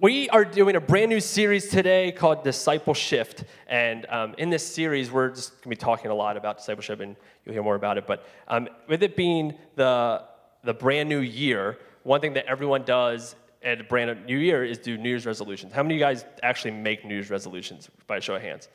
we are doing a brand new series today called Disciple Shift. And um, in this series, we're just going to be talking a lot about discipleship, and you'll hear more about it. But um, with it being the, the brand new year, one thing that everyone does at a brand new year is do New Year's resolutions. How many of you guys actually make New Year's resolutions by a show of hands?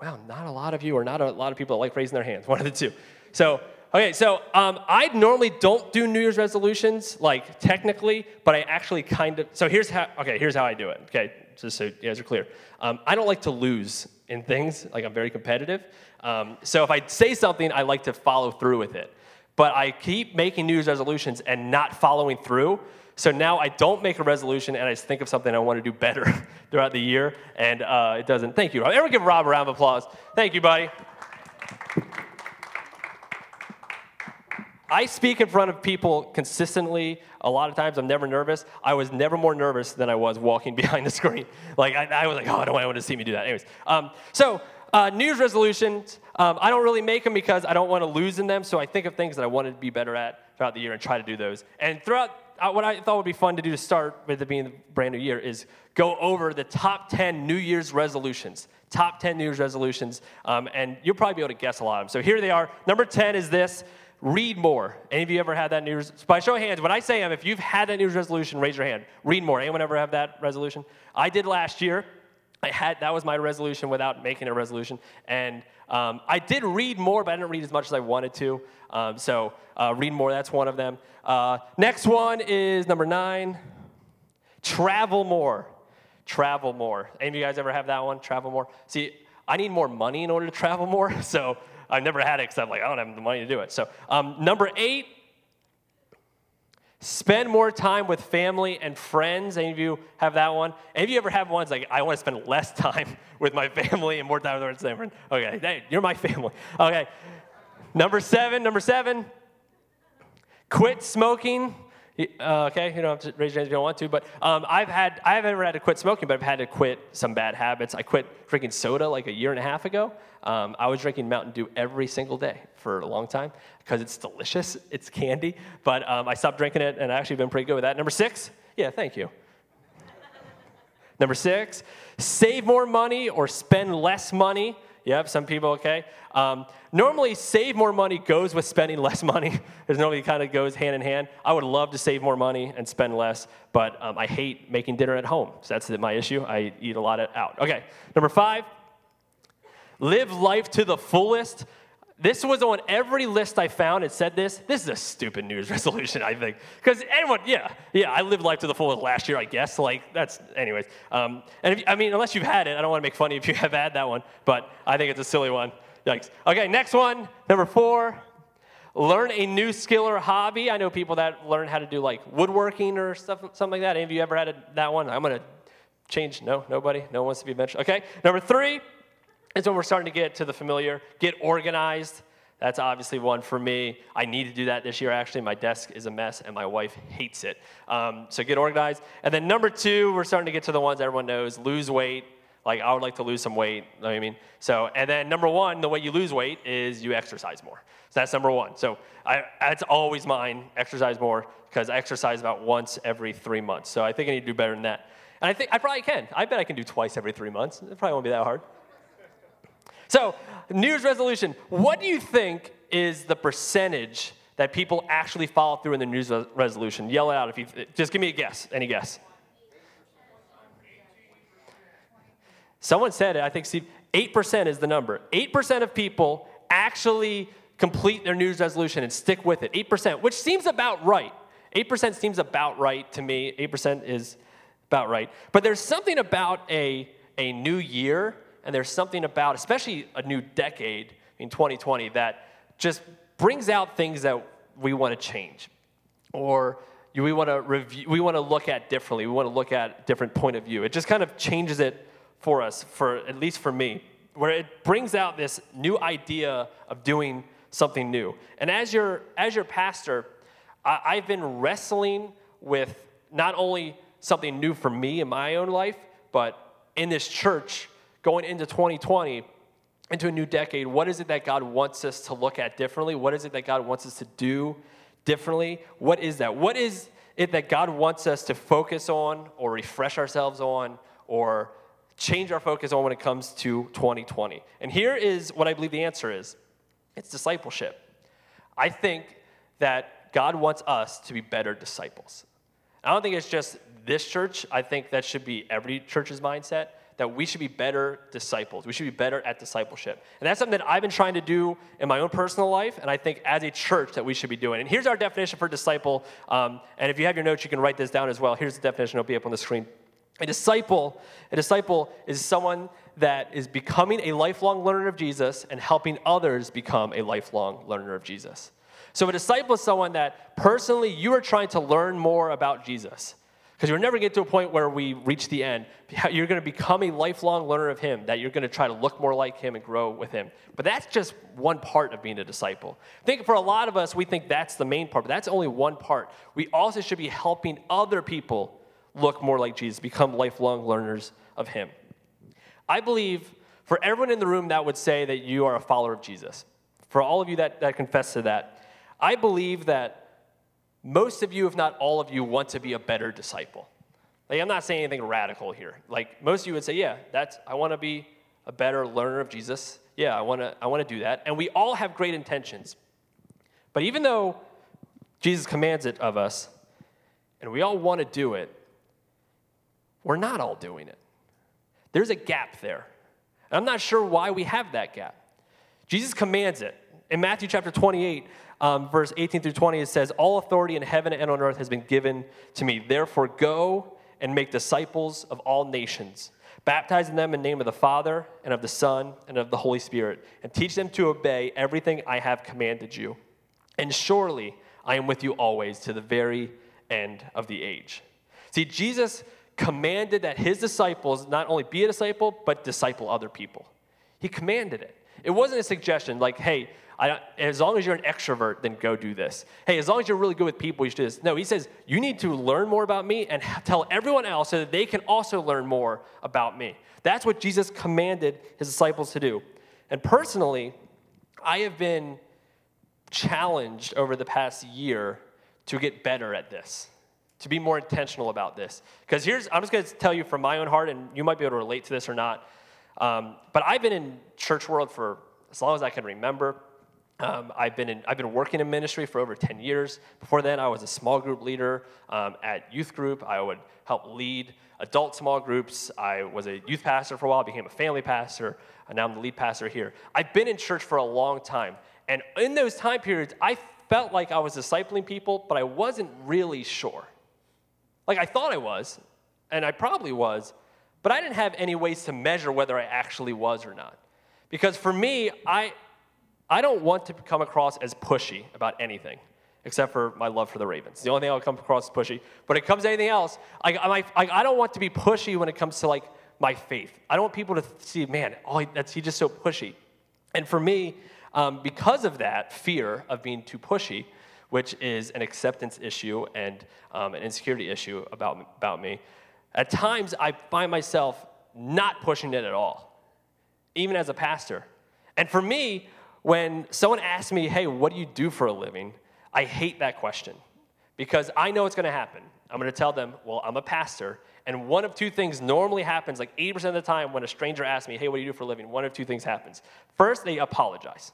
Wow, not a lot of you, or not a lot of people that like raising their hands. One of the two. So Okay, so um, I normally don't do New Year's resolutions, like technically, but I actually kind of. So here's how. Okay, here's how I do it. Okay, just so you guys are clear. Um, I don't like to lose in things. Like I'm very competitive. Um, so if I say something, I like to follow through with it. But I keep making New Year's resolutions and not following through. So now I don't make a resolution and I just think of something I want to do better throughout the year, and uh, it doesn't. Thank you. Everyone give Rob a round of applause. Thank you, buddy. I speak in front of people consistently. A lot of times I'm never nervous. I was never more nervous than I was walking behind the screen. Like, I, I was like, oh, I don't want to see me do that. Anyways, um, so uh, New Year's resolutions, um, I don't really make them because I don't want to lose in them. So I think of things that I wanted to be better at throughout the year and try to do those. And throughout, uh, what I thought would be fun to do to start with it being the brand new year is go over the top 10 New Year's resolutions. Top 10 New Year's resolutions. Um, and you'll probably be able to guess a lot of them. So here they are. Number 10 is this read more. Any of you ever had that New Year's? By show of hands, when I say them, if you've had that New Year's resolution, raise your hand. Read more. Anyone ever have that resolution? I did last year. I had that was my resolution without making a resolution, and um, I did read more, but I didn't read as much as I wanted to. Um, so uh, read more. That's one of them. Uh, next one is number nine. Travel more. Travel more. Any of you guys ever have that one? Travel more. See, I need more money in order to travel more, so I've never had it because I'm like, I don't have the money to do it. So, um, number eight, spend more time with family and friends. Any of you have that one? Any of you ever have ones like, I want to spend less time with my family and more time with my friends? Okay, hey, you're my family. Okay. Number seven, number seven, quit smoking. Uh, okay, you don't have to raise your hands if you don't want to, but um, I've had I haven't ever had to quit smoking, but I've had to quit some bad habits. I quit drinking soda like a year and a half ago. Um, I was drinking Mountain Dew every single day for a long time because it's delicious. It's candy, but um, I stopped drinking it, and I actually been pretty good with that. Number six, yeah, thank you. Number six, save more money or spend less money. Yep, some people, okay. Um, normally, save more money goes with spending less money. There's normally kind of goes hand in hand. I would love to save more money and spend less, but um, I hate making dinner at home. So that's my issue. I eat a lot out. Okay, number five, live life to the fullest. This was on every list I found. It said this. This is a stupid New Year's resolution, I think. Because anyone, yeah, yeah, I lived life to the fullest last year, I guess. Like, that's, anyways. Um, and if, I mean, unless you've had it, I don't want to make fun if you have had that one, but I think it's a silly one. Yikes. Okay, next one, number four. Learn a new skill or hobby. I know people that learn how to do like woodworking or stuff, something like that. Any of you ever had a, that one? I'm going to change. No, nobody? No one wants to be mentioned. Okay, number three and so we're starting to get to the familiar, get organized. That's obviously one for me. I need to do that this year, actually. My desk is a mess and my wife hates it. Um, so get organized. And then number two, we're starting to get to the ones everyone knows lose weight. Like, I would like to lose some weight. You know what I mean? So, and then number one, the way you lose weight is you exercise more. So that's number one. So I, that's always mine exercise more because I exercise about once every three months. So I think I need to do better than that. And I think I probably can. I bet I can do twice every three months. It probably won't be that hard. So, New Year's resolution. What do you think is the percentage that people actually follow through in the New Year's resolution? Yell it out if you just give me a guess. Any guess? Someone said it. I think Steve. Eight percent is the number. Eight percent of people actually complete their New Year's resolution and stick with it. Eight percent, which seems about right. Eight percent seems about right to me. Eight percent is about right. But there's something about a a new year and there's something about, especially a new decade in 2020, that just brings out things that we want to change. Or we want to review we want to look at differently we want to look at a different point of view. It just kind of changes it for us for at least for me where it brings out this new idea of doing something new. And as your as your pastor I, i've been wrestling with not only something new for me in my own life but in this church going into 2020, into a new decade, what is it that God wants us to look at differently? What is it that God wants us to do differently? What is that? What is it that God wants us to focus on or refresh ourselves on or change our focus on when it comes to 2020? And here is what I believe the answer is it's discipleship. I think that God wants us to be better disciples. I don't think it's just this church. I think that should be every church's mindset that we should be better disciples. We should be better at discipleship. And that's something that I've been trying to do in my own personal life, and I think as a church that we should be doing. And here's our definition for disciple. Um, and if you have your notes, you can write this down as well. Here's the definition, it'll be up on the screen. A disciple, a disciple is someone that is becoming a lifelong learner of Jesus and helping others become a lifelong learner of Jesus. So a disciple is someone that personally you are trying to learn more about Jesus. Because you're never get to a point where we reach the end. You're going to become a lifelong learner of Him, that you're going to try to look more like Him and grow with Him. But that's just one part of being a disciple. I think for a lot of us, we think that's the main part, but that's only one part. We also should be helping other people look more like Jesus, become lifelong learners of Him. I believe for everyone in the room that would say that you are a follower of Jesus, for all of you that, that confess to that, I believe that most of you, if not all of you, want to be a better disciple. Like, I'm not saying anything radical here. Like, most of you would say, yeah, that's, I want to be a better learner of Jesus. Yeah, I want to I want to do that. And we all have great intentions. But even though Jesus commands it of us, and we all want to do it, we're not all doing it. There's a gap there. And I'm not sure why we have that gap. Jesus commands it. In Matthew chapter 28, um, verse 18 through 20, it says, All authority in heaven and on earth has been given to me. Therefore, go and make disciples of all nations, baptizing them in the name of the Father and of the Son and of the Holy Spirit, and teach them to obey everything I have commanded you. And surely I am with you always to the very end of the age. See, Jesus commanded that his disciples not only be a disciple, but disciple other people. He commanded it. It wasn't a suggestion like, hey, as long as you're an extrovert, then go do this. Hey, as long as you're really good with people, you should do this. No, he says, you need to learn more about me and tell everyone else so that they can also learn more about me. That's what Jesus commanded his disciples to do. And personally, I have been challenged over the past year to get better at this to be more intentional about this. Because here's, I'm just going to tell you from my own heart, and you might be able to relate to this or not. Um, but I've been in church world for as long as I can remember. Um, I've, been in, I've been working in ministry for over 10 years. Before then, I was a small group leader um, at youth group. I would help lead adult small groups. I was a youth pastor for a while, became a family pastor, and now I'm the lead pastor here. I've been in church for a long time. And in those time periods, I felt like I was discipling people, but I wasn't really sure. Like I thought I was, and I probably was, but I didn't have any ways to measure whether I actually was or not. Because for me, I, I don't want to come across as pushy about anything, except for my love for the Ravens. The only thing I'll come across is pushy. But it comes to anything else, I, I, I don't want to be pushy when it comes to like my faith. I don't want people to see, man, oh, that's, he's just so pushy. And for me, um, because of that fear of being too pushy, which is an acceptance issue and um, an insecurity issue about, about me. At times, I find myself not pushing it at all, even as a pastor. And for me, when someone asks me, hey, what do you do for a living? I hate that question because I know it's going to happen. I'm going to tell them, well, I'm a pastor. And one of two things normally happens, like 80% of the time when a stranger asks me, hey, what do you do for a living? One of two things happens. First, they apologize.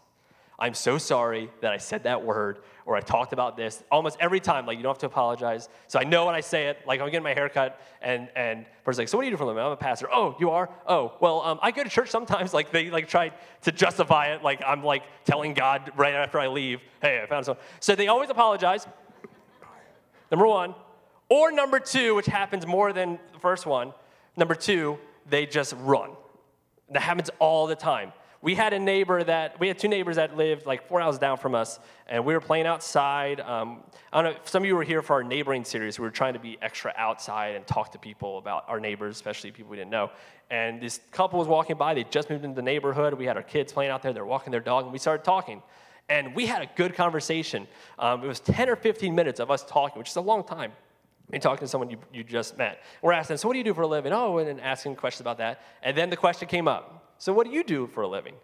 I'm so sorry that I said that word or I talked about this almost every time. Like, you don't have to apologize. So I know when I say it, like I'm getting my haircut and, and person's like, so what do you do for a living? I'm a pastor. Oh, you are? Oh, well, um, I go to church sometimes. Like they like try to justify it. Like I'm like telling God right after I leave, hey, I found someone. So they always apologize. Number one. Or number two, which happens more than the first one. Number two, they just run. That happens all the time we had a neighbor that we had two neighbors that lived like four houses down from us and we were playing outside um, i don't know some of you were here for our neighboring series we were trying to be extra outside and talk to people about our neighbors especially people we didn't know and this couple was walking by they just moved into the neighborhood we had our kids playing out there they're walking their dog and we started talking and we had a good conversation um, it was 10 or 15 minutes of us talking which is a long time and talking to someone you, you just met. We're asking, so what do you do for a living? Oh, and asking questions about that. And then the question came up. So, what do you do for a living?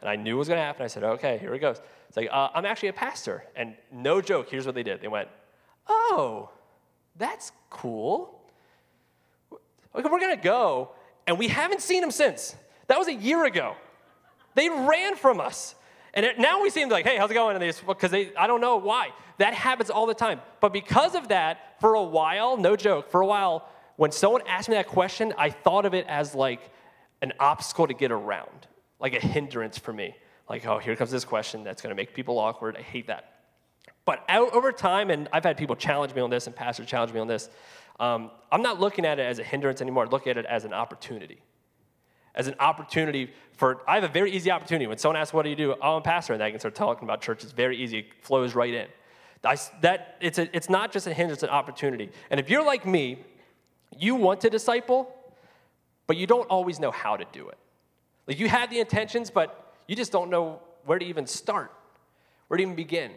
And I knew it was going to happen. I said, okay, here it goes. It's like, uh, I'm actually a pastor. And no joke, here's what they did. They went, oh, That's cool. Okay, we're gonna go, and we haven't seen them since. That was a year ago. They ran from us. And it, now we seem like, hey, how's it going? And they because they, I don't know why. That happens all the time. But because of that, for a while, no joke, for a while, when someone asked me that question, I thought of it as like an obstacle to get around, like a hindrance for me. Like, oh, here comes this question that's going to make people awkward. I hate that. But out, over time, and I've had people challenge me on this, and pastors challenge me on this, um, I'm not looking at it as a hindrance anymore. I look at it as an opportunity as an opportunity for, I have a very easy opportunity. When someone asks, what do you do? Oh, I'm pastor, and I can start talking about church. It's very easy, it flows right in. I, that, it's, a, it's not just a hindrance, it's an opportunity. And if you're like me, you want to disciple, but you don't always know how to do it. Like you have the intentions, but you just don't know where to even start, where to even begin.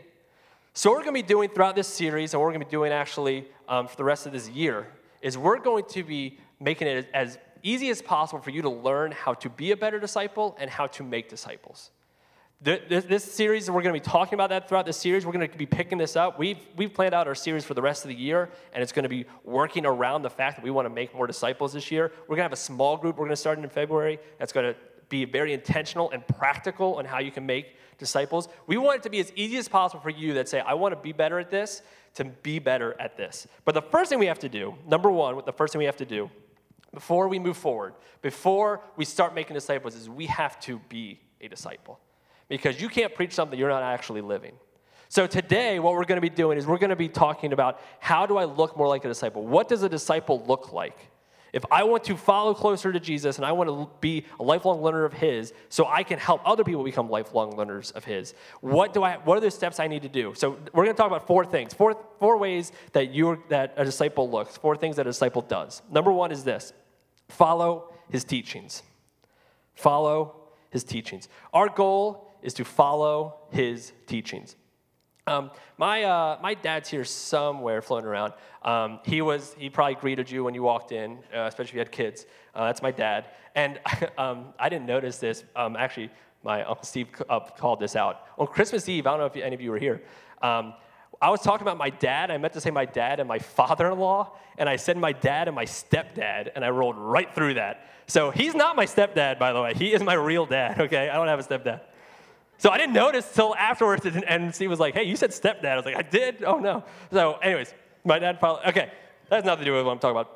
So, what we're going to be doing throughout this series, and what we're going to be doing actually um, for the rest of this year, is we're going to be making it as easy as possible for you to learn how to be a better disciple and how to make disciples. This, this series, we're going to be talking about that throughout this series. We're going to be picking this up. We've, we've planned out our series for the rest of the year, and it's going to be working around the fact that we want to make more disciples this year. We're going to have a small group we're going to start in February that's going to be very intentional and practical on how you can make disciples. We want it to be as easy as possible for you that say, I want to be better at this, to be better at this. But the first thing we have to do, number one, the first thing we have to do before we move forward, before we start making disciples, is we have to be a disciple. Because you can't preach something you're not actually living. So today, what we're going to be doing is we're going to be talking about how do I look more like a disciple? What does a disciple look like? If I want to follow closer to Jesus and I want to be a lifelong learner of His, so I can help other people become lifelong learners of His, what do I? What are the steps I need to do? So we're going to talk about four things, four four ways that you that a disciple looks, four things that a disciple does. Number one is this: follow His teachings. Follow His teachings. Our goal is to follow His teachings. Um, my, uh, my dad's here somewhere floating around. Um, he was he probably greeted you when you walked in, uh, especially if you had kids. Uh, that's my dad. And um, I didn't notice this. Um, actually, my uncle Steve uh, called this out on Christmas Eve. I don't know if any of you were here. Um, I was talking about my dad. I meant to say my dad and my father-in-law, and I said my dad and my stepdad, and I rolled right through that. So he's not my stepdad, by the way. He is my real dad. Okay, I don't have a stepdad. So I didn't notice till afterwards, and Steve was like, "Hey, you said stepdad." I was like, "I did? Oh no." So, anyways, my dad probably okay. That has nothing to do with what I'm talking about.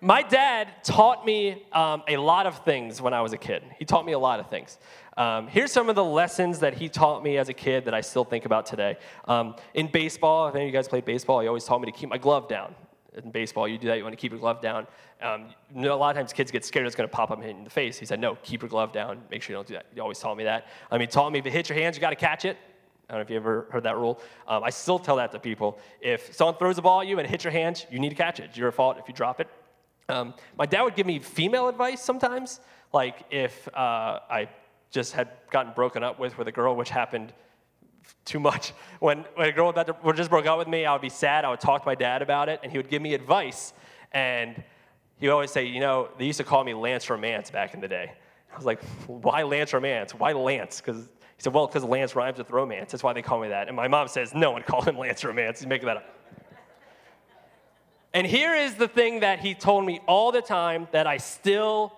My dad taught me um, a lot of things when I was a kid. He taught me a lot of things. Um, here's some of the lessons that he taught me as a kid that I still think about today. Um, in baseball, if any of you guys played baseball, he always taught me to keep my glove down in baseball, you do that, you want to keep your glove down. Um, you know, a lot of times kids get scared it's going to pop up in the face. He said, no, keep your glove down. Make sure you don't do that. He always taught me that. I mean, he taught me if it hits your hands, you got to catch it. I don't know if you ever heard that rule. Um, I still tell that to people. If someone throws a ball at you and it hits your hands, you need to catch it. It's your fault if you drop it. Um, my dad would give me female advice sometimes, like if uh, I just had gotten broken up with with a girl, which happened too much. When, when a girl about just broke up with me, I would be sad. I would talk to my dad about it, and he would give me advice. And he would always say, you know, they used to call me Lance Romance back in the day. I was like, why Lance Romance? Why Lance? Because he said, well, because Lance rhymes with romance. That's why they call me that. And my mom says, no one called him Lance Romance. He's making that up. and here is the thing that he told me all the time that I still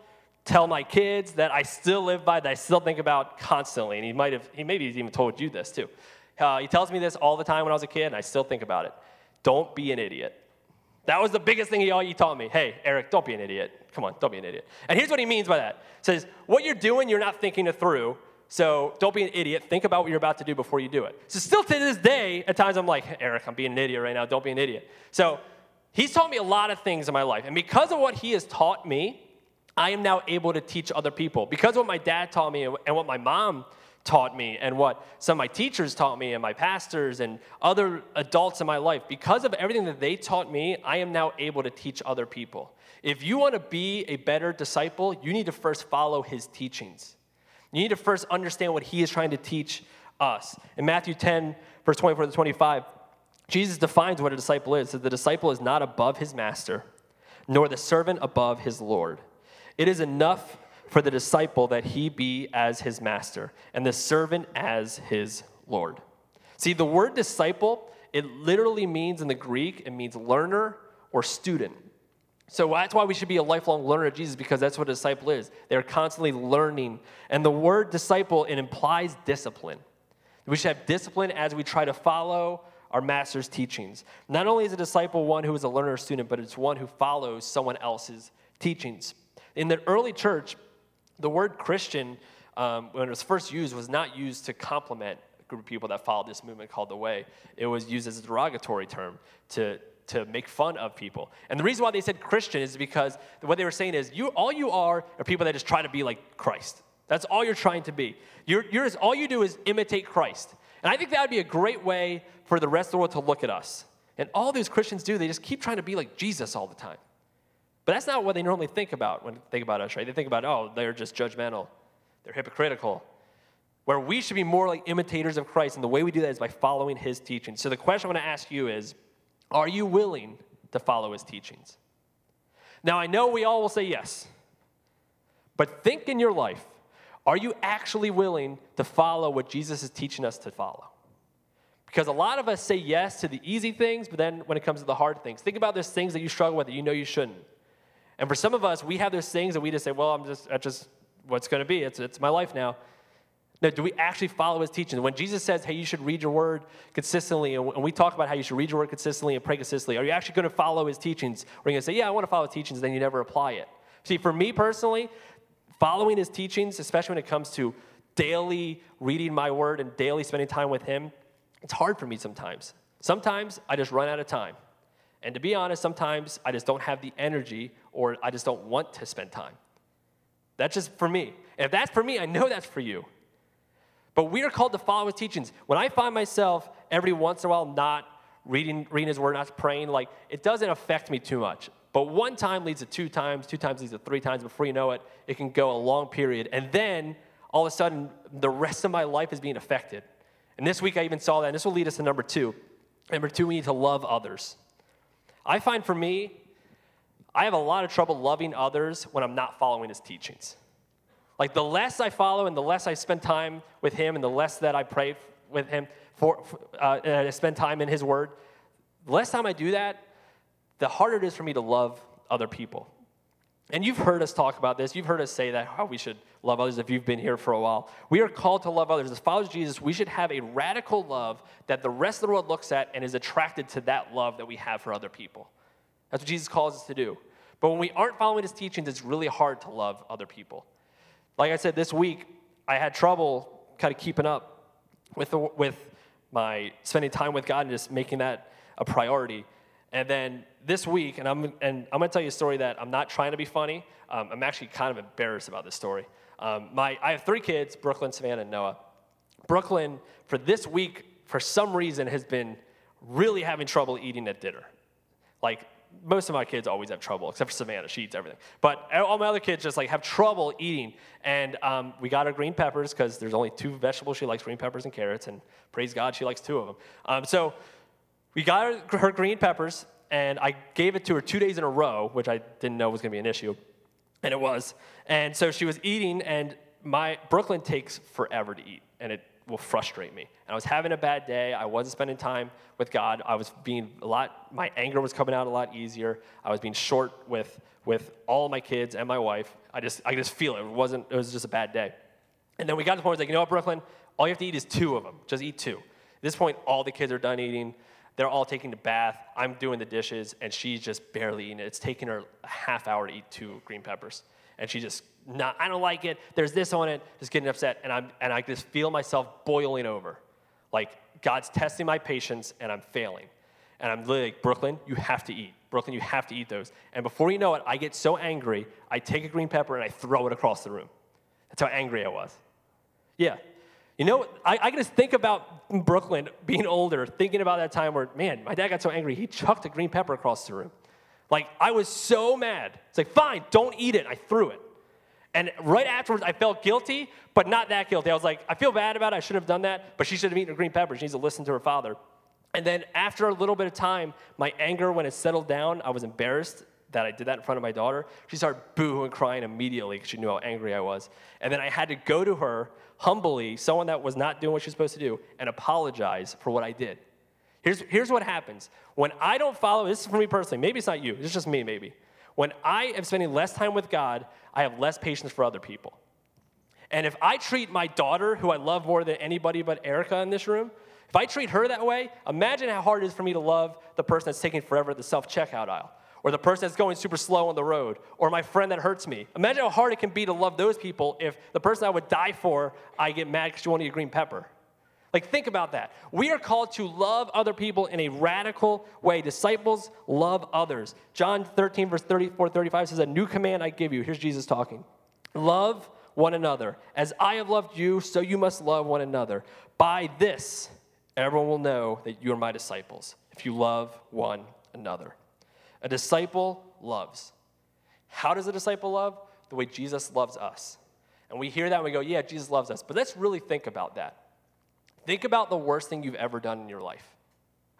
tell my kids that I still live by, that I still think about constantly. And he might have, he maybe even told you this too. Uh, he tells me this all the time when I was a kid, and I still think about it. Don't be an idiot. That was the biggest thing he, he taught me. Hey, Eric, don't be an idiot. Come on, don't be an idiot. And here's what he means by that. He says, what you're doing, you're not thinking it through. So don't be an idiot. Think about what you're about to do before you do it. So still to this day, at times I'm like, Eric, I'm being an idiot right now. Don't be an idiot. So he's taught me a lot of things in my life. And because of what he has taught me, I am now able to teach other people. Because what my dad taught me and what my mom taught me and what some of my teachers taught me and my pastors and other adults in my life, because of everything that they taught me, I am now able to teach other people. If you want to be a better disciple, you need to first follow his teachings. You need to first understand what he is trying to teach us. In Matthew 10, verse 24 to 25, Jesus defines what a disciple is. That the disciple is not above his master, nor the servant above his Lord. It is enough for the disciple that he be as his master, and the servant as his Lord. See, the word disciple it literally means in the Greek, it means learner or student. So that's why we should be a lifelong learner of Jesus because that's what a disciple is. They're constantly learning. And the word disciple, it implies discipline. We should have discipline as we try to follow our master's teachings. Not only is a disciple one who is a learner or student, but it's one who follows someone else's teachings. In the early church, the word Christian, um, when it was first used, was not used to compliment a group of people that followed this movement called the Way. It was used as a derogatory term to, to make fun of people. And the reason why they said Christian is because what they were saying is, you, all you are are people that just try to be like Christ. That's all you're trying to be. You're, you're, all you do is imitate Christ. And I think that would be a great way for the rest of the world to look at us. And all these Christians do, they just keep trying to be like Jesus all the time. But that's not what they normally think about when they think about us, right? They think about, oh, they're just judgmental, they're hypocritical. Where we should be more like imitators of Christ, and the way we do that is by following his teachings. So the question I want to ask you is are you willing to follow his teachings? Now, I know we all will say yes, but think in your life are you actually willing to follow what Jesus is teaching us to follow? Because a lot of us say yes to the easy things, but then when it comes to the hard things, think about those things that you struggle with that you know you shouldn't. And for some of us, we have those things that we just say, well, I'm just, that's just what's going to be. It's, it's my life now. No, do we actually follow his teachings? When Jesus says, hey, you should read your word consistently, and we talk about how you should read your word consistently and pray consistently, are you actually going to follow his teachings? Or are you going to say, yeah, I want to follow his teachings, then you never apply it? See, for me personally, following his teachings, especially when it comes to daily reading my word and daily spending time with him, it's hard for me sometimes. Sometimes I just run out of time. And to be honest, sometimes I just don't have the energy or I just don't want to spend time. That's just for me. And if that's for me, I know that's for you. But we are called to follow his teachings. When I find myself every once in a while not reading, reading his word, not praying, like it doesn't affect me too much. But one time leads to two times, two times leads to three times. Before you know it, it can go a long period. And then all of a sudden, the rest of my life is being affected. And this week I even saw that, and this will lead us to number two. Number two, we need to love others. I find for me, I have a lot of trouble loving others when I'm not following his teachings. Like the less I follow and the less I spend time with him and the less that I pray with him for, uh, and I spend time in his word, the less time I do that, the harder it is for me to love other people. And you've heard us talk about this. You've heard us say that how we should love others if you've been here for a while. We are called to love others. As followers of Jesus, we should have a radical love that the rest of the world looks at and is attracted to that love that we have for other people. That's what Jesus calls us to do. But when we aren't following his teachings, it's really hard to love other people. Like I said, this week, I had trouble kind of keeping up with, the, with my spending time with God and just making that a priority. And then this week, and I'm, and I'm going to tell you a story that I'm not trying to be funny. Um, I'm actually kind of embarrassed about this story. Um, my, I have three kids Brooklyn, Savannah, and Noah. Brooklyn, for this week, for some reason, has been really having trouble eating at dinner. Like, most of my kids always have trouble, except for Savannah. She eats everything. But all my other kids just like have trouble eating. And um, we got her green peppers because there's only two vegetables she likes: green peppers and carrots. And praise God, she likes two of them. Um, so we got her, her green peppers, and I gave it to her two days in a row, which I didn't know was going to be an issue, and it was. And so she was eating, and my Brooklyn takes forever to eat, and it will frustrate me. And I was having a bad day. I wasn't spending time with God. I was being a lot. My anger was coming out a lot easier. I was being short with with all my kids and my wife. I just I just feel it. It wasn't. It was just a bad day. And then we got to the point where I like, you know what, Brooklyn? All you have to eat is two of them. Just eat two. At this point, all the kids are done eating. They're all taking the bath. I'm doing the dishes, and she's just barely eating it. It's taking her a half hour to eat two green peppers. And she just, not, I don't like it. There's this on it, just getting upset. And, I'm, and I just feel myself boiling over. Like God's testing my patience, and I'm failing. And I'm literally like, Brooklyn, you have to eat. Brooklyn, you have to eat those. And before you know it, I get so angry, I take a green pepper and I throw it across the room. That's how angry I was. Yeah, you know, I, I can just think about Brooklyn being older, thinking about that time where, man, my dad got so angry, he chucked a green pepper across the room. Like, I was so mad. It's like, fine, don't eat it. I threw it. And right afterwards, I felt guilty, but not that guilty. I was like, I feel bad about it. I should have done that, but she should have eaten a green pepper. She needs to listen to her father. And then after a little bit of time, my anger, when it settled down, I was embarrassed that I did that in front of my daughter. She started booing, and crying immediately because she knew how angry I was. And then I had to go to her humbly, someone that was not doing what she was supposed to do, and apologize for what I did. Here's, here's what happens. When I don't follow, this is for me personally, maybe it's not you, it's just me, maybe. When I am spending less time with God, I have less patience for other people. And if I treat my daughter, who I love more than anybody but Erica in this room, if I treat her that way, imagine how hard it is for me to love the person that's taking forever at the self checkout aisle, or the person that's going super slow on the road, or my friend that hurts me. Imagine how hard it can be to love those people if the person I would die for, I get mad because you want to eat a green pepper. Like, think about that. We are called to love other people in a radical way. Disciples love others. John 13, verse 34 35 says, A new command I give you. Here's Jesus talking Love one another. As I have loved you, so you must love one another. By this, everyone will know that you are my disciples, if you love one another. A disciple loves. How does a disciple love? The way Jesus loves us. And we hear that and we go, Yeah, Jesus loves us. But let's really think about that. Think about the worst thing you've ever done in your life.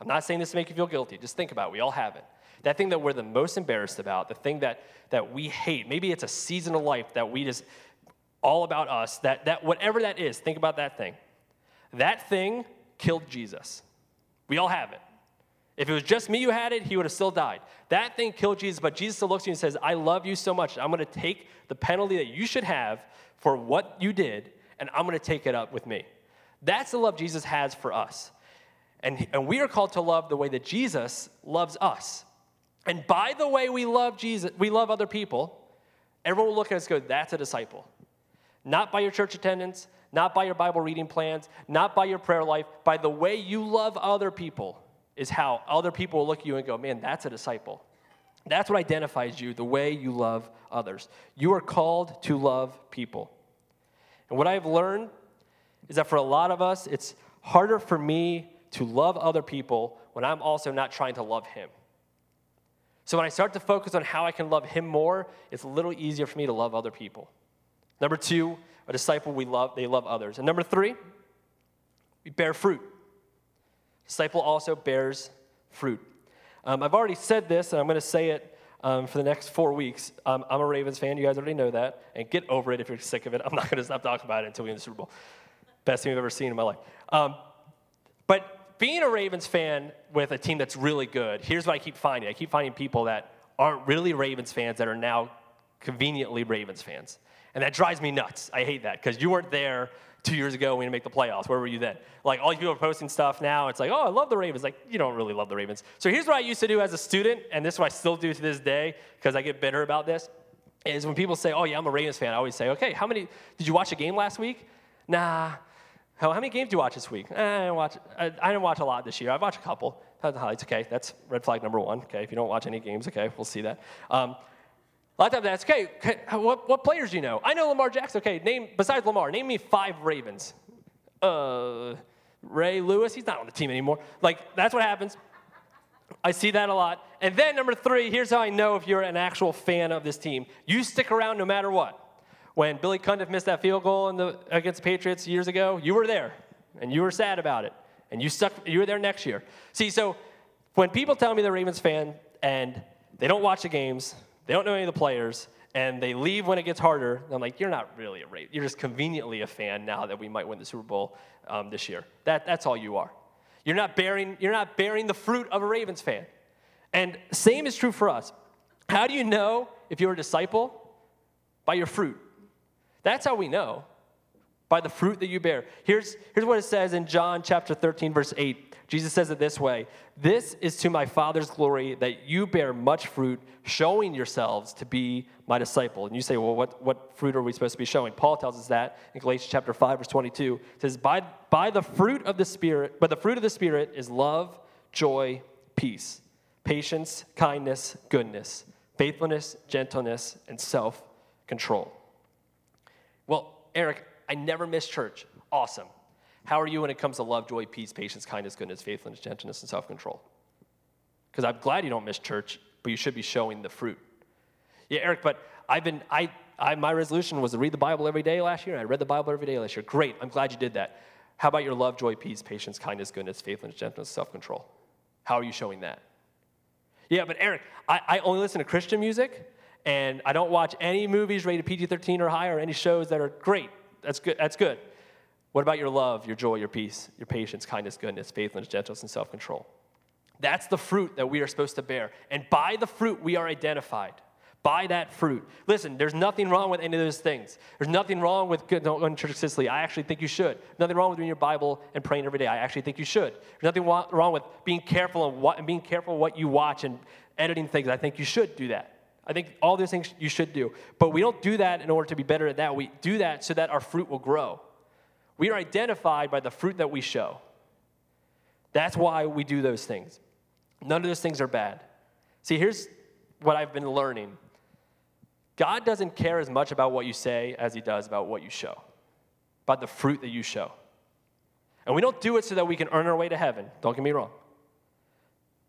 I'm not saying this to make you feel guilty. Just think about it. We all have it. That thing that we're the most embarrassed about, the thing that, that we hate. Maybe it's a season of life that we just, all about us, that, that whatever that is, think about that thing. That thing killed Jesus. We all have it. If it was just me who had it, he would have still died. That thing killed Jesus, but Jesus still looks at you and says, I love you so much. I'm going to take the penalty that you should have for what you did, and I'm going to take it up with me. That's the love Jesus has for us. And, and we are called to love the way that Jesus loves us. And by the way we love Jesus, we love other people, everyone will look at us and go, that's a disciple. Not by your church attendance, not by your Bible reading plans, not by your prayer life, by the way you love other people is how other people will look at you and go, man, that's a disciple. That's what identifies you, the way you love others. You are called to love people. And what I've learned is that for a lot of us, it's harder for me to love other people when I'm also not trying to love Him. So when I start to focus on how I can love Him more, it's a little easier for me to love other people. Number two, a disciple we love, they love others. And number three, we bear fruit. Disciple also bears fruit. Um, I've already said this, and I'm going to say it um, for the next four weeks. Um, I'm a Ravens fan. You guys already know that. And get over it if you're sick of it. I'm not going to stop talking about it until we win the Super Bowl. Best team I've ever seen in my life. Um, but being a Ravens fan with a team that's really good, here's what I keep finding. I keep finding people that aren't really Ravens fans that are now conveniently Ravens fans. And that drives me nuts. I hate that because you weren't there two years ago when we make the playoffs. Where were you then? Like all these people are posting stuff now. It's like, oh, I love the Ravens. Like you don't really love the Ravens. So here's what I used to do as a student, and this is what I still do to this day because I get bitter about this. Is when people say, oh yeah, I'm a Ravens fan. I always say, okay, how many? Did you watch a game last week? Nah. How, many games do you watch this week? Eh, I, watch, I, I, didn't watch a lot this year. I've watched a couple. Highlights, okay. That's red flag number one. Okay, if you don't watch any games, okay, we'll see that. Um, a lot of times that's okay. What, what players do you know? I know Lamar Jackson. Okay, name besides Lamar, name me five Ravens. Uh, Ray Lewis. He's not on the team anymore. Like that's what happens. I see that a lot. And then number three, here's how I know if you're an actual fan of this team. You stick around no matter what. When Billy Cundiff missed that field goal the, against the Patriots years ago, you were there, and you were sad about it, and you stuck. You were there next year. See, so when people tell me they're Ravens fan and they don't watch the games, they don't know any of the players, and they leave when it gets harder, I'm like, you're not really a Raven. You're just conveniently a fan now that we might win the Super Bowl um, this year. That, that's all you are. You're not bearing. You're not bearing the fruit of a Ravens fan. And same is true for us. How do you know if you're a disciple? By your fruit. That's how we know by the fruit that you bear. Here's, here's what it says in John chapter 13, verse 8. Jesus says it this way This is to my Father's glory that you bear much fruit, showing yourselves to be my disciple. And you say, Well, what, what fruit are we supposed to be showing? Paul tells us that in Galatians chapter 5, verse 22. It says, by, by the fruit of the Spirit, but the fruit of the Spirit is love, joy, peace, patience, kindness, goodness, faithfulness, gentleness, and self control. Well, Eric, I never miss church. Awesome. How are you when it comes to love, joy, peace, patience, kindness, goodness, faithfulness, gentleness, and self control? Because I'm glad you don't miss church, but you should be showing the fruit. Yeah, Eric, but I've been, I, I, my resolution was to read the Bible every day last year. I read the Bible every day last year. Great, I'm glad you did that. How about your love, joy, peace, patience, kindness, goodness, faithfulness, gentleness, self control? How are you showing that? Yeah, but Eric, I, I only listen to Christian music and I don't watch any movies rated PG 13 or higher or any shows that are great. That's good. That's good. What about your love, your joy, your peace, your patience, kindness, goodness, faithfulness, gentleness, and self control? That's the fruit that we are supposed to bear. And by the fruit, we are identified. By that fruit. Listen, there's nothing wrong with any of those things. There's nothing wrong with going to Church Sicily. I actually think you should. Nothing wrong with reading your Bible and praying every day. I actually think you should. There's nothing wrong with being careful and, what, and being careful what you watch and editing things. I think you should do that. I think all those things you should do. But we don't do that in order to be better at that. We do that so that our fruit will grow. We are identified by the fruit that we show. That's why we do those things. None of those things are bad. See, here's what I've been learning God doesn't care as much about what you say as he does about what you show, about the fruit that you show. And we don't do it so that we can earn our way to heaven, don't get me wrong.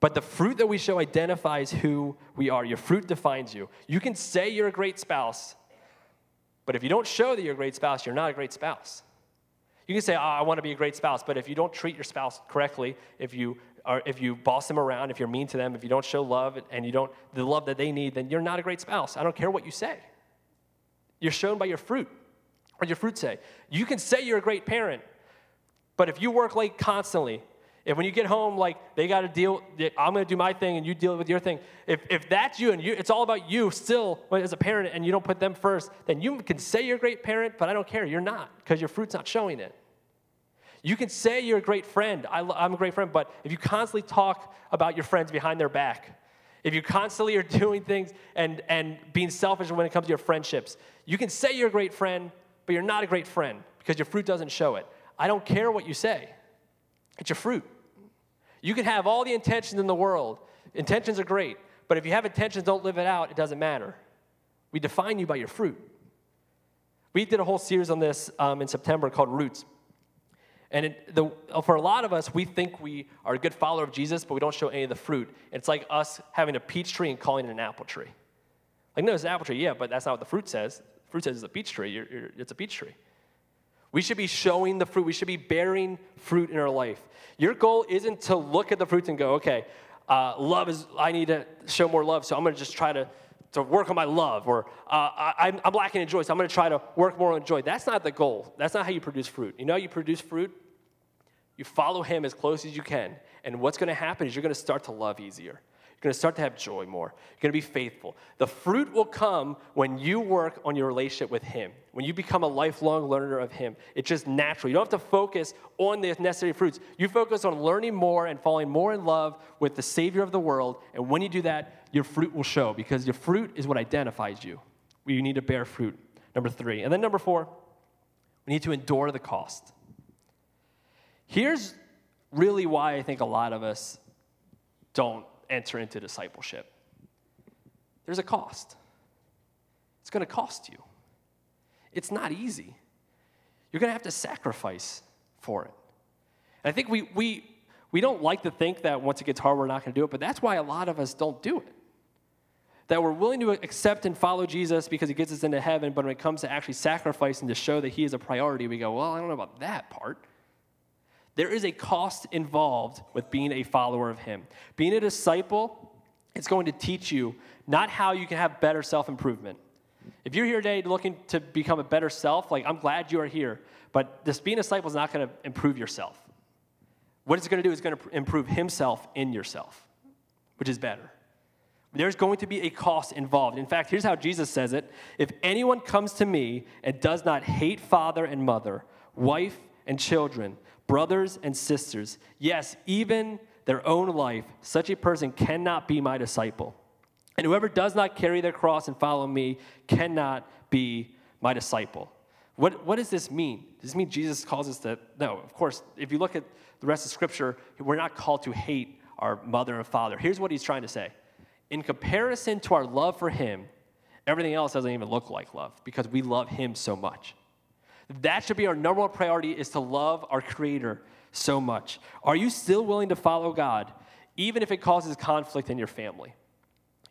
But the fruit that we show identifies who we are. Your fruit defines you. You can say you're a great spouse, but if you don't show that you're a great spouse, you're not a great spouse. You can say, oh, I want to be a great spouse, but if you don't treat your spouse correctly, if you or if you boss them around, if you're mean to them, if you don't show love and you don't the love that they need, then you're not a great spouse. I don't care what you say. You're shown by your fruit. What your fruit say? You can say you're a great parent, but if you work late constantly, if when you get home, like they got to deal, I'm going to do my thing and you deal with your thing. If, if that's you and you, it's all about you still as a parent and you don't put them first, then you can say you're a great parent, but I don't care. You're not because your fruit's not showing it. You can say you're a great friend. I, am a great friend, but if you constantly talk about your friends behind their back, if you constantly are doing things and, and being selfish when it comes to your friendships, you can say you're a great friend, but you're not a great friend because your fruit doesn't show it. I don't care what you say, it's your fruit. You can have all the intentions in the world. Intentions are great, but if you have intentions, don't live it out, it doesn't matter. We define you by your fruit. We did a whole series on this um, in September called Roots. And it, the, for a lot of us, we think we are a good follower of Jesus, but we don't show any of the fruit. It's like us having a peach tree and calling it an apple tree. Like, no, it's an apple tree, yeah, but that's not what the fruit says. The fruit says it's a peach tree. You're, you're, it's a peach tree. We should be showing the fruit. We should be bearing fruit in our life. Your goal isn't to look at the fruits and go, okay, uh, love is, I need to show more love, so I'm going to just try to, to work on my love. Or uh, I, am lacking in joy, so I'm going to try to work more on joy. That's not the goal. That's not how you produce fruit. You know you produce fruit? You follow Him as close as you can. And what's going to happen is you're going to start to love easier. Going to start to have joy more. You're going to be faithful. The fruit will come when you work on your relationship with Him, when you become a lifelong learner of Him. It's just natural. You don't have to focus on the necessary fruits. You focus on learning more and falling more in love with the Savior of the world. And when you do that, your fruit will show because your fruit is what identifies you. You need to bear fruit. Number three. And then number four, we need to endure the cost. Here's really why I think a lot of us don't enter into discipleship there's a cost. It's going to cost you. It's not easy. You're going to have to sacrifice for it. And I think we, we, we don't like to think that once it gets hard, we're not going to do it, but that's why a lot of us don't do it. That we're willing to accept and follow Jesus because he gets us into heaven, but when it comes to actually sacrificing to show that he is a priority, we go, well, I don't know about that part. There is a cost involved with being a follower of Him. Being a disciple is going to teach you not how you can have better self improvement. If you're here today looking to become a better self, like I'm glad you are here, but this being a disciple is not going to improve yourself. What it's going to do is going to improve Himself in yourself, which is better. There's going to be a cost involved. In fact, here's how Jesus says it If anyone comes to me and does not hate father and mother, wife and children, brothers and sisters, yes, even their own life, such a person cannot be my disciple. And whoever does not carry their cross and follow me cannot be my disciple. What, what does this mean? Does this mean Jesus calls us to? No, of course, if you look at the rest of Scripture, we're not called to hate our mother and father. Here's what he's trying to say In comparison to our love for him, everything else doesn't even look like love because we love him so much. That should be our number one priority is to love our Creator so much. Are you still willing to follow God, even if it causes conflict in your family?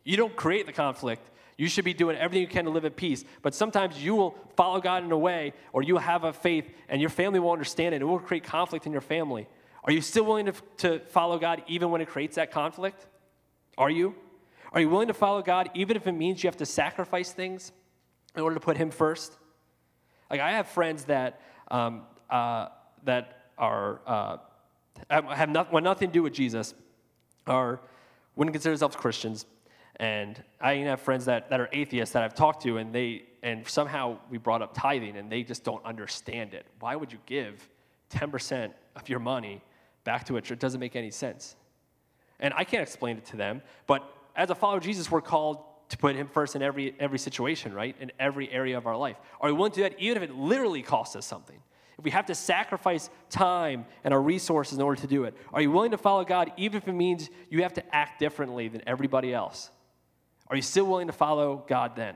You don't create the conflict. You should be doing everything you can to live at peace. But sometimes you will follow God in a way, or you have a faith, and your family will understand it. And it will create conflict in your family. Are you still willing to, to follow God even when it creates that conflict? Are you? Are you willing to follow God even if it means you have to sacrifice things in order to put Him first? Like, I have friends that um, uh, that are uh, have not, nothing to do with Jesus are wouldn't consider themselves Christians, and I even have friends that, that are atheists that I've talked to, and they and somehow we brought up tithing, and they just don't understand it. Why would you give 10% of your money back to a church? It doesn't make any sense. And I can't explain it to them, but as a follower of Jesus, we're called to put him first in every, every situation, right? In every area of our life. Are we willing to do that even if it literally costs us something? If we have to sacrifice time and our resources in order to do it, are you willing to follow God even if it means you have to act differently than everybody else? Are you still willing to follow God then?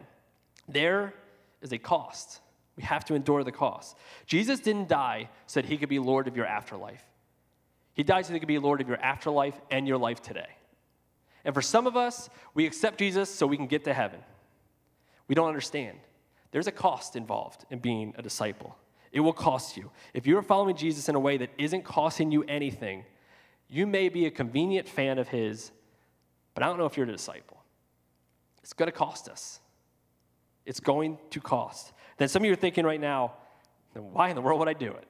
There is a cost. We have to endure the cost. Jesus didn't die so that he could be Lord of your afterlife. He died so that he could be Lord of your afterlife and your life today. And for some of us, we accept Jesus so we can get to heaven. We don't understand. There's a cost involved in being a disciple. It will cost you. If you're following Jesus in a way that isn't costing you anything, you may be a convenient fan of his, but I don't know if you're a disciple. It's going to cost us. It's going to cost. Then some of you are thinking right now, then why in the world would I do it?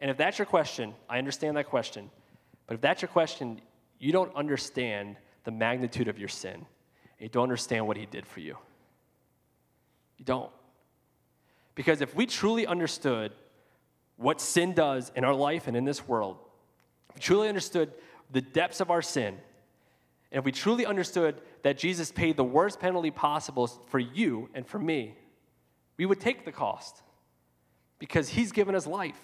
And if that's your question, I understand that question. But if that's your question, you don't understand the magnitude of your sin. You don't understand what he did for you. You don't. Because if we truly understood what sin does in our life and in this world, if we truly understood the depths of our sin, and if we truly understood that Jesus paid the worst penalty possible for you and for me, we would take the cost because he's given us life.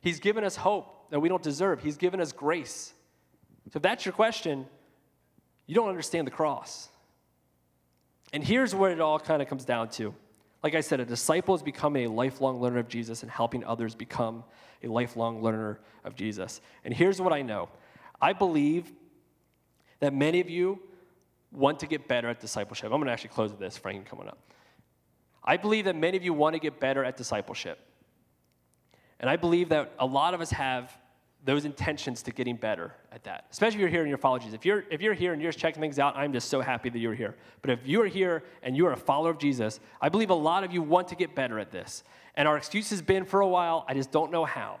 He's given us hope that we don't deserve. He's given us grace. So if that's your question, you don't understand the cross. And here's what it all kind of comes down to. Like I said, a disciple is becoming a lifelong learner of Jesus and helping others become a lifelong learner of Jesus. And here's what I know I believe that many of you want to get better at discipleship. I'm going to actually close with this, Frank, coming up. I believe that many of you want to get better at discipleship. And I believe that a lot of us have those intentions to getting better at that. Especially if you're here in your apologies. If you're, if you're here and you're just checking things out, I'm just so happy that you're here. But if you're here and you are a follower of Jesus, I believe a lot of you want to get better at this. And our excuse has been for a while, I just don't know how.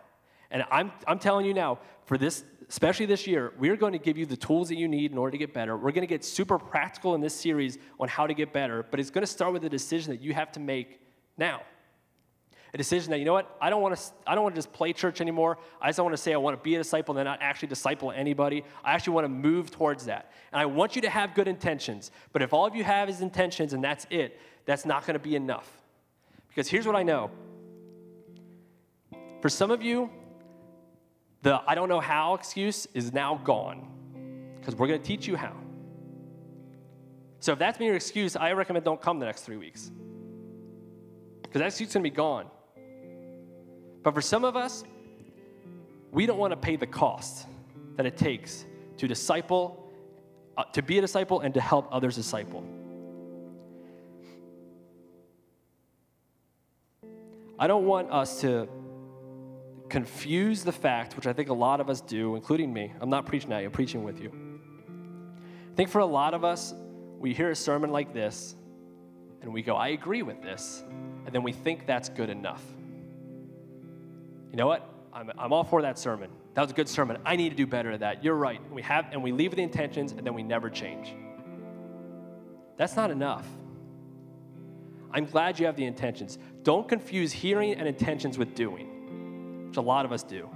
And I'm, I'm telling you now, for this, especially this year, we're going to give you the tools that you need in order to get better. We're going to get super practical in this series on how to get better, but it's going to start with a decision that you have to make now a decision that you know what i don't want to i don't want to just play church anymore. I just want to say i want to be a disciple and then not actually disciple anybody. I actually want to move towards that. And i want you to have good intentions but if all of you have is intentions and that's it that's not going to be enough. Because here's what i know. For some of you the i don't know how excuse is now gone because we're going to teach you how. So if that's been your excuse i recommend don't come the next three weeks. Because that excuse is going to be gone but for some of us, we don't want to pay the cost that it takes to disciple, uh, to be a disciple, and to help others disciple. I don't want us to confuse the fact, which I think a lot of us do, including me. I'm not preaching at you, I'm preaching with you. I think for a lot of us, we hear a sermon like this and we go, I agree with this, and then we think that's good enough you know what? I'm, I'm all for that sermon. That was a good sermon. I need to do better at that. You're right. We have, and we leave the intentions, and then we never change. That's not enough. I'm glad you have the intentions. Don't confuse hearing and intentions with doing, which a lot of us do.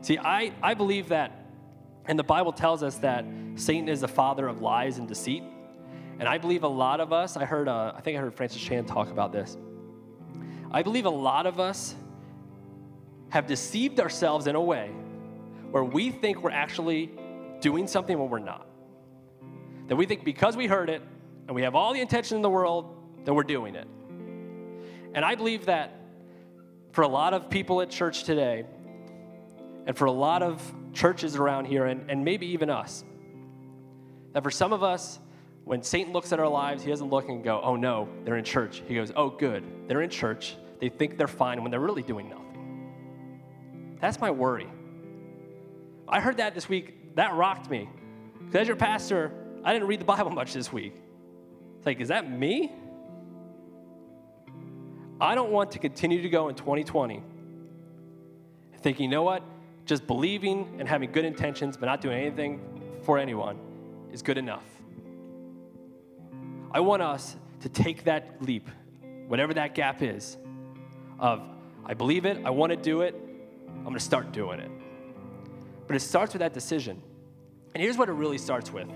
See, I, I believe that, and the Bible tells us that Satan is the father of lies and deceit. And I believe a lot of us, I heard, uh, I think I heard Francis Chan talk about this. I believe a lot of us have deceived ourselves in a way where we think we're actually doing something when we're not. That we think because we heard it and we have all the intention in the world, that we're doing it. And I believe that for a lot of people at church today, and for a lot of churches around here, and, and maybe even us, that for some of us, when Satan looks at our lives, he doesn't look and go, oh no, they're in church. He goes, oh good, they're in church. They think they're fine when they're really doing nothing. That's my worry. I heard that this week. That rocked me. Because as your pastor, I didn't read the Bible much this week. It's like, is that me? I don't want to continue to go in 2020 thinking, you know what? Just believing and having good intentions, but not doing anything for anyone is good enough. I want us to take that leap, whatever that gap is, of I believe it, I want to do it, I'm going to start doing it. But it starts with that decision. And here's what it really starts with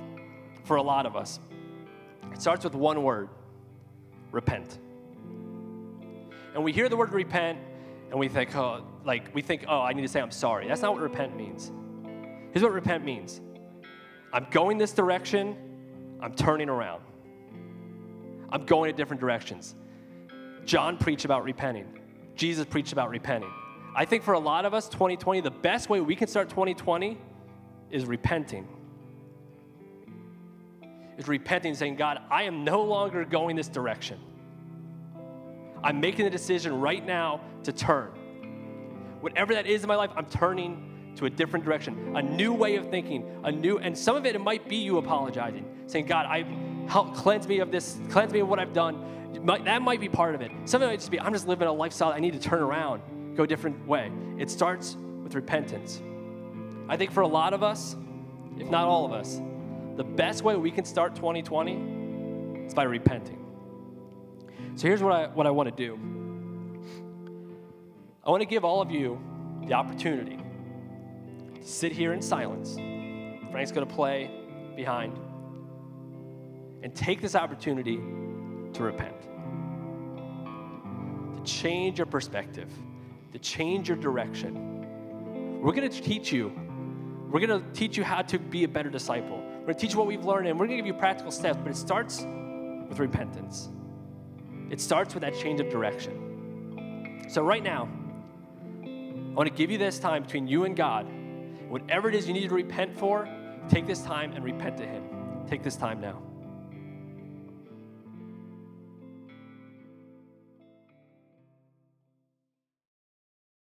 for a lot of us it starts with one word repent. And we hear the word repent and we think, oh, like, we think, oh, I need to say I'm sorry. That's not what repent means. Here's what repent means I'm going this direction, I'm turning around. I'm going in different directions. John preached about repenting, Jesus preached about repenting. I think for a lot of us, 2020, the best way we can start 2020 is repenting. Is repenting, saying, God, I am no longer going this direction. I'm making the decision right now to turn. Whatever that is in my life, I'm turning to a different direction, a new way of thinking, a new, and some of it, it might be you apologizing, saying, God, I help cleanse me of this, cleanse me of what I've done. That might be part of it. Some of it might just be, I'm just living a lifestyle, I need to turn around, go a different way. It starts with repentance. I think for a lot of us, if not all of us, the best way we can start 2020 is by repenting. So here's what I, what I want to do I want to give all of you the opportunity to sit here in silence. Frank's going to play behind. And take this opportunity to repent, to change your perspective, to change your direction. We're going to teach you. We're going to teach you how to be a better disciple. We're going to teach you what we've learned, and we're going to give you practical steps, but it starts with repentance. It starts with that change of direction. So, right now, I want to give you this time between you and God. Whatever it is you need to repent for, take this time and repent to Him. Take this time now.